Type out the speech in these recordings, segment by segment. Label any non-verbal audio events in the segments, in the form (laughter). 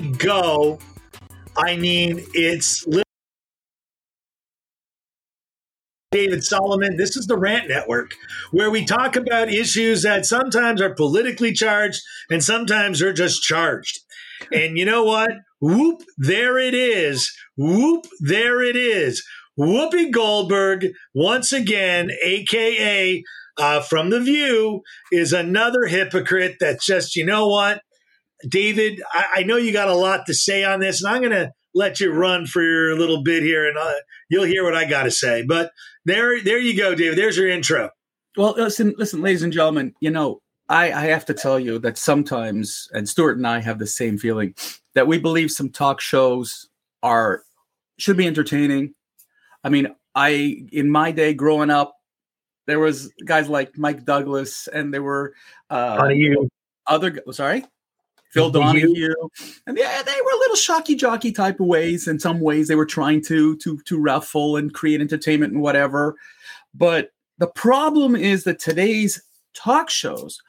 go, I mean, it's David Solomon. This is the Rant Network, where we talk about issues that sometimes are politically charged and sometimes are just charged. And you know what? Whoop, there it is. Whoop, there it is. Whoopi Goldberg, once again, AKA uh, from The View, is another hypocrite that's just, you know what? David, I, I, know you got a lot to say on this, and I'm going to let you run for your little bit here, and uh, you'll hear what I got to say. But there, there you go, David. There's your intro. Well, listen, listen, ladies and gentlemen. You know, I, I have to tell you that sometimes, and Stuart and I have the same feeling that we believe some talk shows are should be entertaining. I mean, I in my day growing up, there was guys like Mike Douglas, and there were uh, other. Sorry. Phil Donahue, and yeah, they were a little shocky jockey type of ways. In some ways, they were trying to to to ruffle and create entertainment and whatever. But the problem is that today's talk shows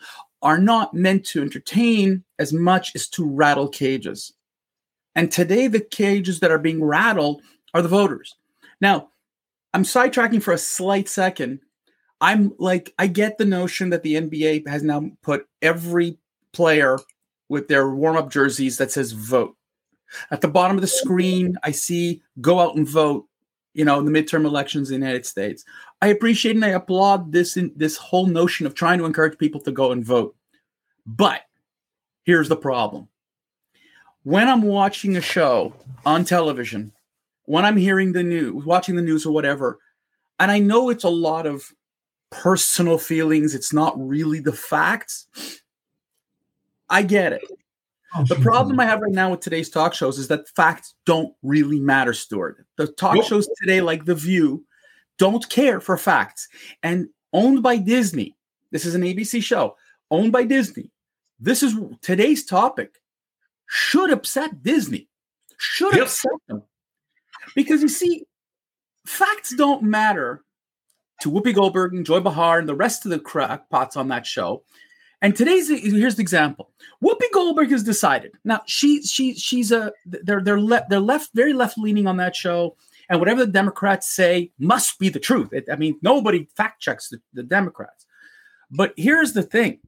are not meant to entertain as much as to rattle cages. And today, the cages that are being rattled are the voters. Now, I'm sidetracking for a slight second. I'm like, I get the notion that the NBA has now put every player with their warm up jerseys that says vote. At the bottom of the screen, I see go out and vote, you know, in the midterm elections in the United States. I appreciate and I applaud this in, this whole notion of trying to encourage people to go and vote. But here's the problem. When I'm watching a show on television, when I'm hearing the news, watching the news or whatever, and I know it's a lot of personal feelings, it's not really the facts I get it. Oh, the problem I have right now with today's talk shows is that facts don't really matter, Stuart. The talk shows today, like The View, don't care for facts. And owned by Disney, this is an ABC show, owned by Disney. This is today's topic. Should upset Disney, should yep. upset them. Because you see, facts don't matter to Whoopi Goldberg and Joy Behar and the rest of the crackpots on that show and today's here's the example. Whoopi Goldberg has decided. Now she she she's a they're they're left they're left very left leaning on that show, and whatever the Democrats say must be the truth. It, I mean, nobody fact checks the, the Democrats. But here's the thing: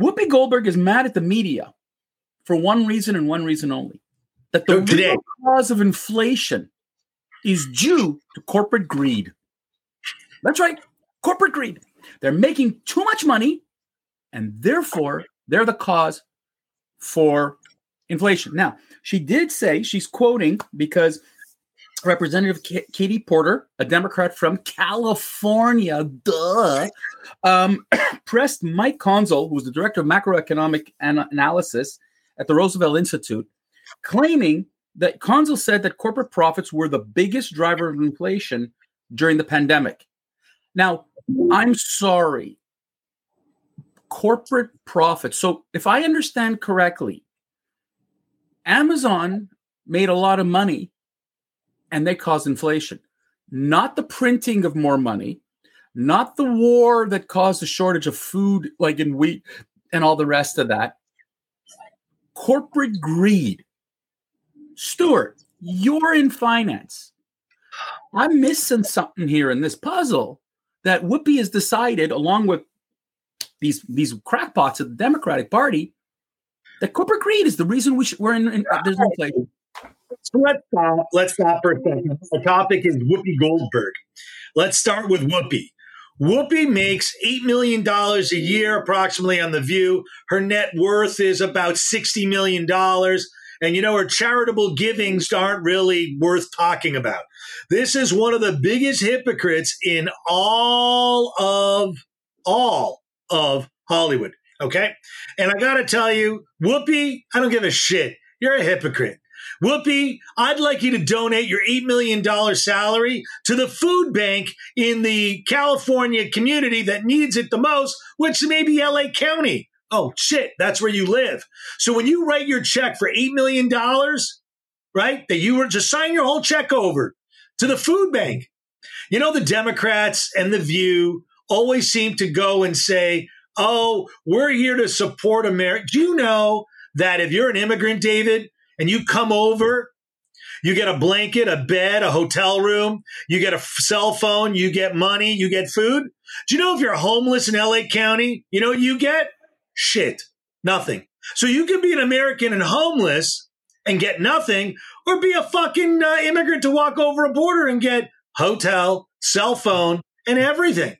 Whoopi Goldberg is mad at the media for one reason and one reason only: that the real cause of inflation is due to corporate greed. That's right, corporate greed. They're making too much money and therefore they're the cause for inflation. Now, she did say she's quoting because Representative K- Katie Porter, a Democrat from California, duh, um, (clears throat) pressed Mike Konczal, who's the director of macroeconomic an- analysis at the Roosevelt Institute, claiming that Konczal said that corporate profits were the biggest driver of inflation during the pandemic. Now, I'm sorry corporate profit. So, if I understand correctly, Amazon made a lot of money and they caused inflation, not the printing of more money, not the war that caused a shortage of food, like in wheat and all the rest of that. Corporate greed. Stuart, you're in finance. I'm missing something here in this puzzle that Whoopi has decided, along with these these crackpots of the Democratic Party that corporate greed is the reason we should, we're in, in there's. So let's stop. Let's stop for a second. The topic is Whoopi Goldberg. Let's start with Whoopi. Whoopi makes $8 million a year approximately on The View. Her net worth is about $60 million. And you know, her charitable givings aren't really worth talking about. This is one of the biggest hypocrites in all of all of Hollywood. Okay. And I got to tell you, Whoopi, I don't give a shit. You're a hypocrite. Whoopi, I'd like you to donate your $8 million salary to the food bank in the California community that needs it the most, which may be LA County. Oh, shit, that's where you live. So when you write your check for $8 million, right, that you were just sign your whole check over to the food bank. You know, the Democrats and The View always seem to go and say, oh, we're here to support America. Do you know that if you're an immigrant, David, and you come over, you get a blanket, a bed, a hotel room, you get a f- cell phone, you get money, you get food. Do you know if you're homeless in LA County, you know what you get? Shit, nothing. So you can be an American and homeless and get nothing, or be a fucking uh, immigrant to walk over a border and get hotel, cell phone, and everything.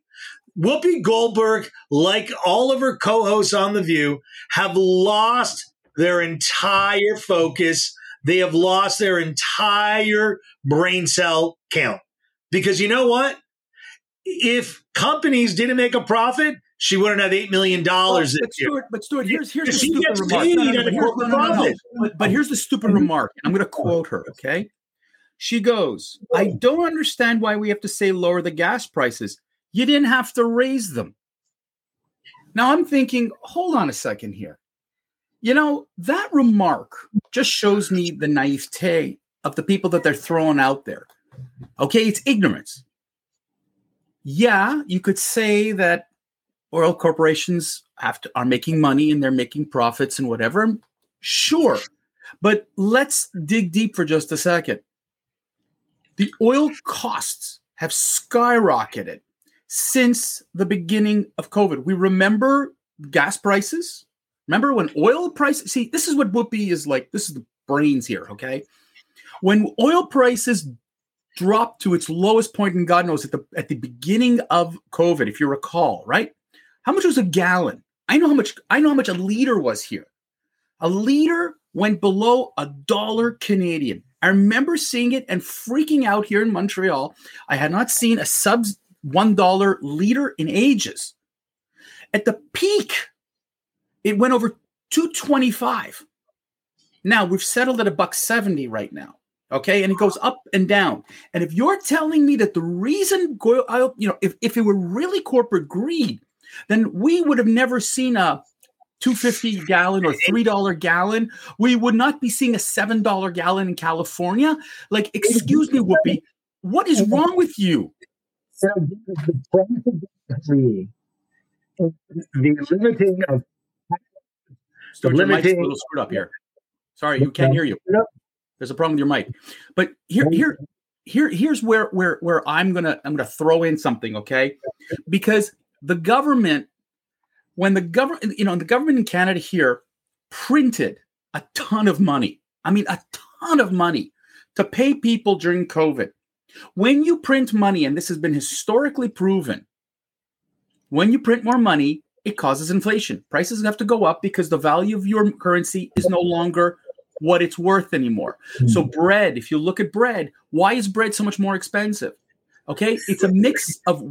Whoopi Goldberg, like all of her co hosts on The View, have lost their entire focus. They have lost their entire brain cell count. Because you know what? If companies didn't make a profit, she wouldn't have eight million dollars But this year. Stuart, but Stuart, here's here's the stupid remark. No, no, no, here's- no, no, no, no. profit. But, but here's the stupid mm-hmm. remark. I'm going to quote her. Okay, she goes, "I don't understand why we have to say lower the gas prices. You didn't have to raise them." Now I'm thinking, hold on a second here. You know that remark just shows me the naivete of the people that they're throwing out there. Okay, it's ignorance. Yeah, you could say that oil corporations have to are making money and they're making profits and whatever. Sure. But let's dig deep for just a second. The oil costs have skyrocketed since the beginning of COVID. We remember gas prices. Remember when oil prices? See, this is what Whoopi is like. This is the brains here, okay? When oil prices dropped to its lowest point in God knows at the at the beginning of COVID, if you recall, right? How much was a gallon? I know how much I know how much a liter was here. A liter went below a dollar Canadian. I remember seeing it and freaking out here in Montreal. I had not seen a subs $1 liter in ages. At the peak, it went over 225. Now we've settled at a buck 70 right now. Okay. And it goes up and down. And if you're telling me that the reason, you know, if, if it were really corporate greed, then we would have never seen a 250 gallon or $3 gallon. We would not be seeing a $7 gallon in California. Like, excuse me, Whoopi, what is wrong with you? So the price of greed, the limiting of Stuart, your mic's a limiting- little screwed up here. Sorry, you can't hear you. There's a problem with your mic. But here, here, here, here's where where where I'm gonna I'm gonna throw in something, okay? Because the government, when the government, you know, the government in Canada here printed a ton of money. I mean, a ton of money to pay people during COVID. When you print money, and this has been historically proven, when you print more money, it causes inflation. Prices have to go up because the value of your currency is no longer what it's worth anymore. So, hmm. bread, if you look at bread, why is bread so much more expensive? Okay, it's a mix of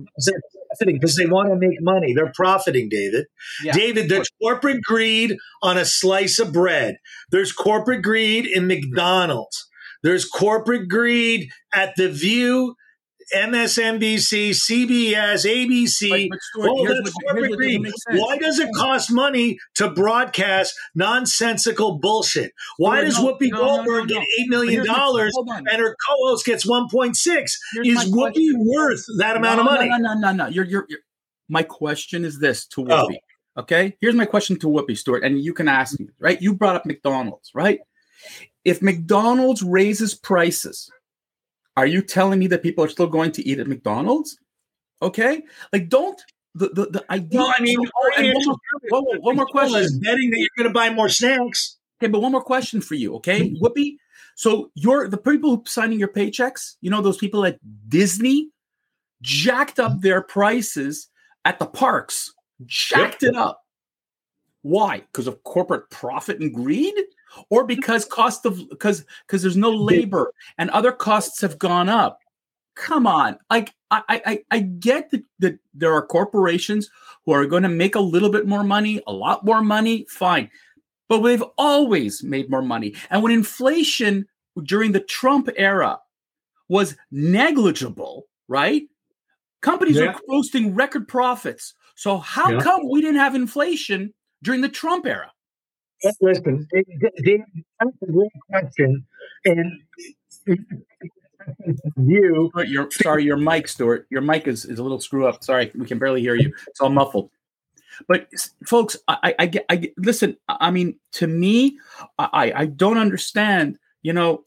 because they want to make money. They're profiting, David. Yeah. David, there's corporate greed on a slice of bread. There's corporate greed in McDonald's. There's corporate greed at The View, MSNBC, CBS, ABC. But- but Stuart, Oh, that's corporate greed. doesn't make sense. Why does it cost money to broadcast nonsensical bullshit? Why Stuart, does no, Whoopi no, Goldberg no. get $8 But million here's the- hold on. and her co-host gets 1.6? Is Whoopi question. worth that amount of money? No, no, no, no. You're, you're, you're, my question is this to Oh. Whoopi. Okay, here's my question to Whoopi Stuart, and you can ask me. Right, you brought up McDonald's, right? If McDonald's raises prices, are you telling me that people are still going to eat at McDonald's? Okay, like don't the the, the idea. Well, I mean, oh, one, more, whoa, whoa, one more question. is betting that you're going to buy more snacks. Okay, but one more question for you, okay, Whoopi. So you're the people who signing your paychecks. You know those people at Disney jacked up their prices at the parks, jacked it up. Why? Because of corporate profit and greed, or because cost of because because there's no labor and other costs have gone up. Come on, like I I I get that, that there are corporations who are going to make a little bit more money, a lot more money. Fine, but they've always made more money. And when inflation during the Trump era was negligible, right? Companies Yeah. are posting record profits. So how Yeah. come we didn't have inflation during the Trump era? Listen, that's a great question, and you. Stuart, Your sorry, your mic, Stuart. Your mic is, is a little screw up. Sorry, we can barely hear you. It's all muffled. But folks, I, I get, I listen. I mean, to me, I, I don't understand. You know,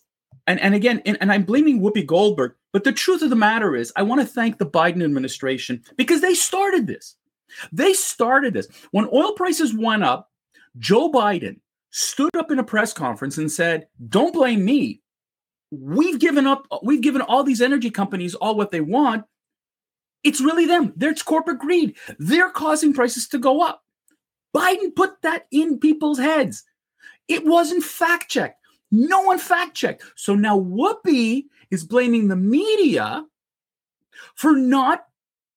and and again, and, and I'm blaming Whoopi Goldberg. But the truth of the matter is, I want to thank the Biden administration because they started this. They started this when oil prices went up. Joe Biden stood up in a press conference and said, "Don't blame me. We've given up. We've given all these energy companies all what they want." It's really them. There's corporate greed. They're causing prices to go up. Biden put that in people's heads. It wasn't fact checked. No one fact checked. So now Whoopi is blaming the media for not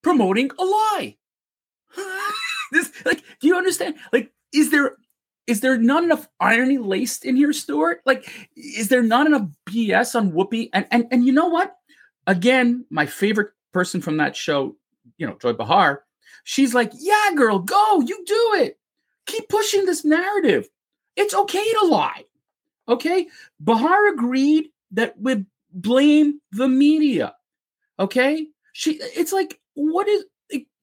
promoting a lie. (laughs) this, like, do you understand? Like, is there is there not enough irony laced in here, Stuart? Like, is there not enough BS on Whoopi? And and and you know what? Again, my favorite person from that show, you know, Joy Behar, she's like, yeah, girl, go, you do it. Keep pushing this narrative. It's okay to lie. Okay. Behar agreed that we blame the media. Okay. She, it's like, what is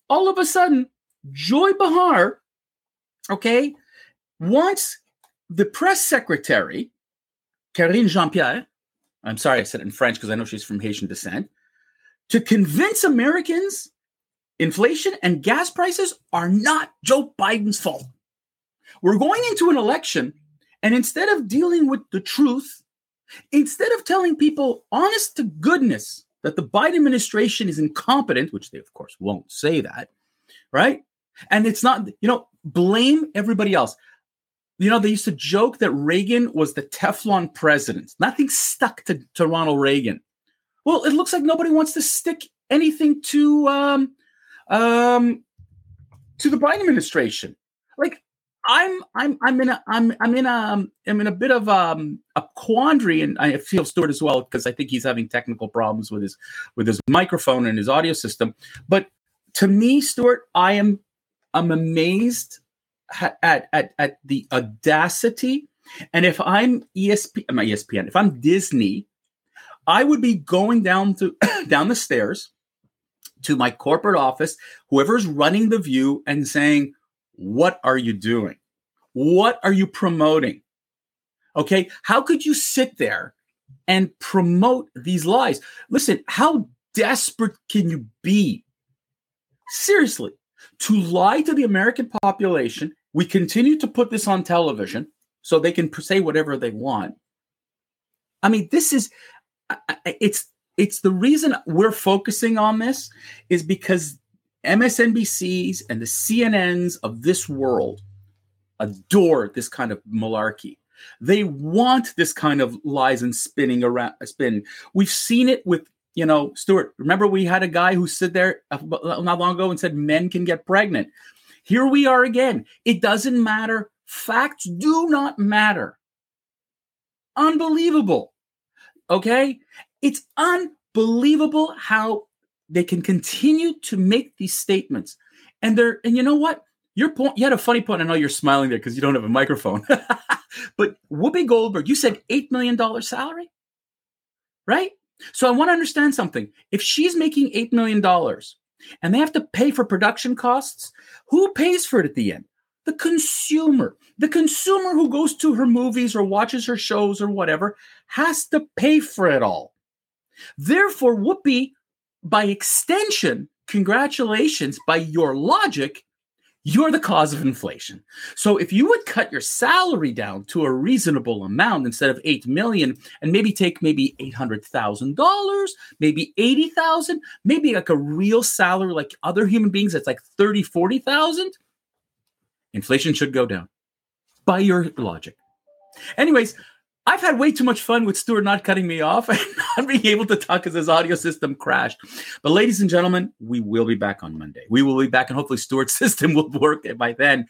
all of a sudden, Joy Behar, okay, wants the press secretary, Karine Jean Pierre, I'm sorry I said it in French because I know she's from Haitian descent, to convince Americans inflation and gas prices are not Joe Biden's fault. We're going into an election, and instead of dealing with the truth, instead of telling people honest to goodness that the Biden administration is incompetent, which they, of course, won't say that, right? And it's not, you know, blame everybody else. You know, they used to joke that Reagan was the Teflon president. Nothing stuck to, to Ronald Reagan. Well, it looks like nobody wants to stick anything to um, um, to the Biden administration. Like I'm I'm I'm in a I'm I'm in a I'm in a bit of um, a quandary, and I feel Stuart as well because I think he's having technical problems with his with his microphone and his audio system. But to me, Stuart, I am I'm amazed at at at the audacity. And if I'm ESP, my uh, ESPN, if I'm Disney, I would be going down to (coughs) down the stairs to my corporate office, whoever's running the view, and saying, What are you doing? What are you promoting? Okay. How could you sit there and promote these lies? Listen, how desperate can you be? Seriously, to lie to the American population. We continue to put this on television so they can say whatever they want. I mean, this is it's it's the reason we're focusing on this is because MSNBCs and the CNNs of this world adore this kind of malarkey. They want this kind of lies and spinning around spin. We've seen it with, you know, Stuart. Remember we had a guy who stood there not long ago and said men can get pregnant. Here we are again. It doesn't matter. Facts do not matter. Unbelievable. Okay? It's unbelievable how they can continue to make these statements. And they're, and you know what? Your point, you had a funny point. I know you're smiling there because you don't have a microphone. (laughs) but Whoopi Goldberg, you said $8 million salary, right? So I want to understand something. If she's making $8 million and they have to pay for production costs, who pays for it at the end? The consumer. The consumer who goes to her movies or watches her shows or whatever has to pay for it all. Therefore, Whoopi, by extension, congratulations, by your logic, you're the cause of inflation. So if you would cut your salary down to a reasonable amount instead of 8 million and maybe take maybe $800,000, maybe 80,000, maybe like a real salary like other human beings that's like 30, 40,000, inflation should go down by your logic. Anyways, I've had way too much fun with Stuart not cutting me off (laughs) and not being able to talk because his audio system crashed. But, ladies and gentlemen, we will be back on Monday. We will be back, and hopefully, Stuart's (laughs) system will work by then.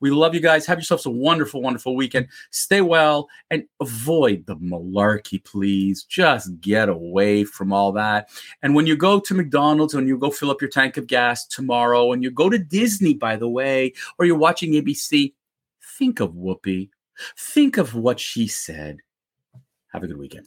We love you guys. Have yourselves a wonderful, wonderful weekend. Stay well and avoid the malarkey, please. Just get away from all that. And when you go to McDonald's, and you go fill up your tank of gas tomorrow, and you go to Disney, by the way, or you're watching ABC, think of Whoopi Think of what she said. Have a good weekend.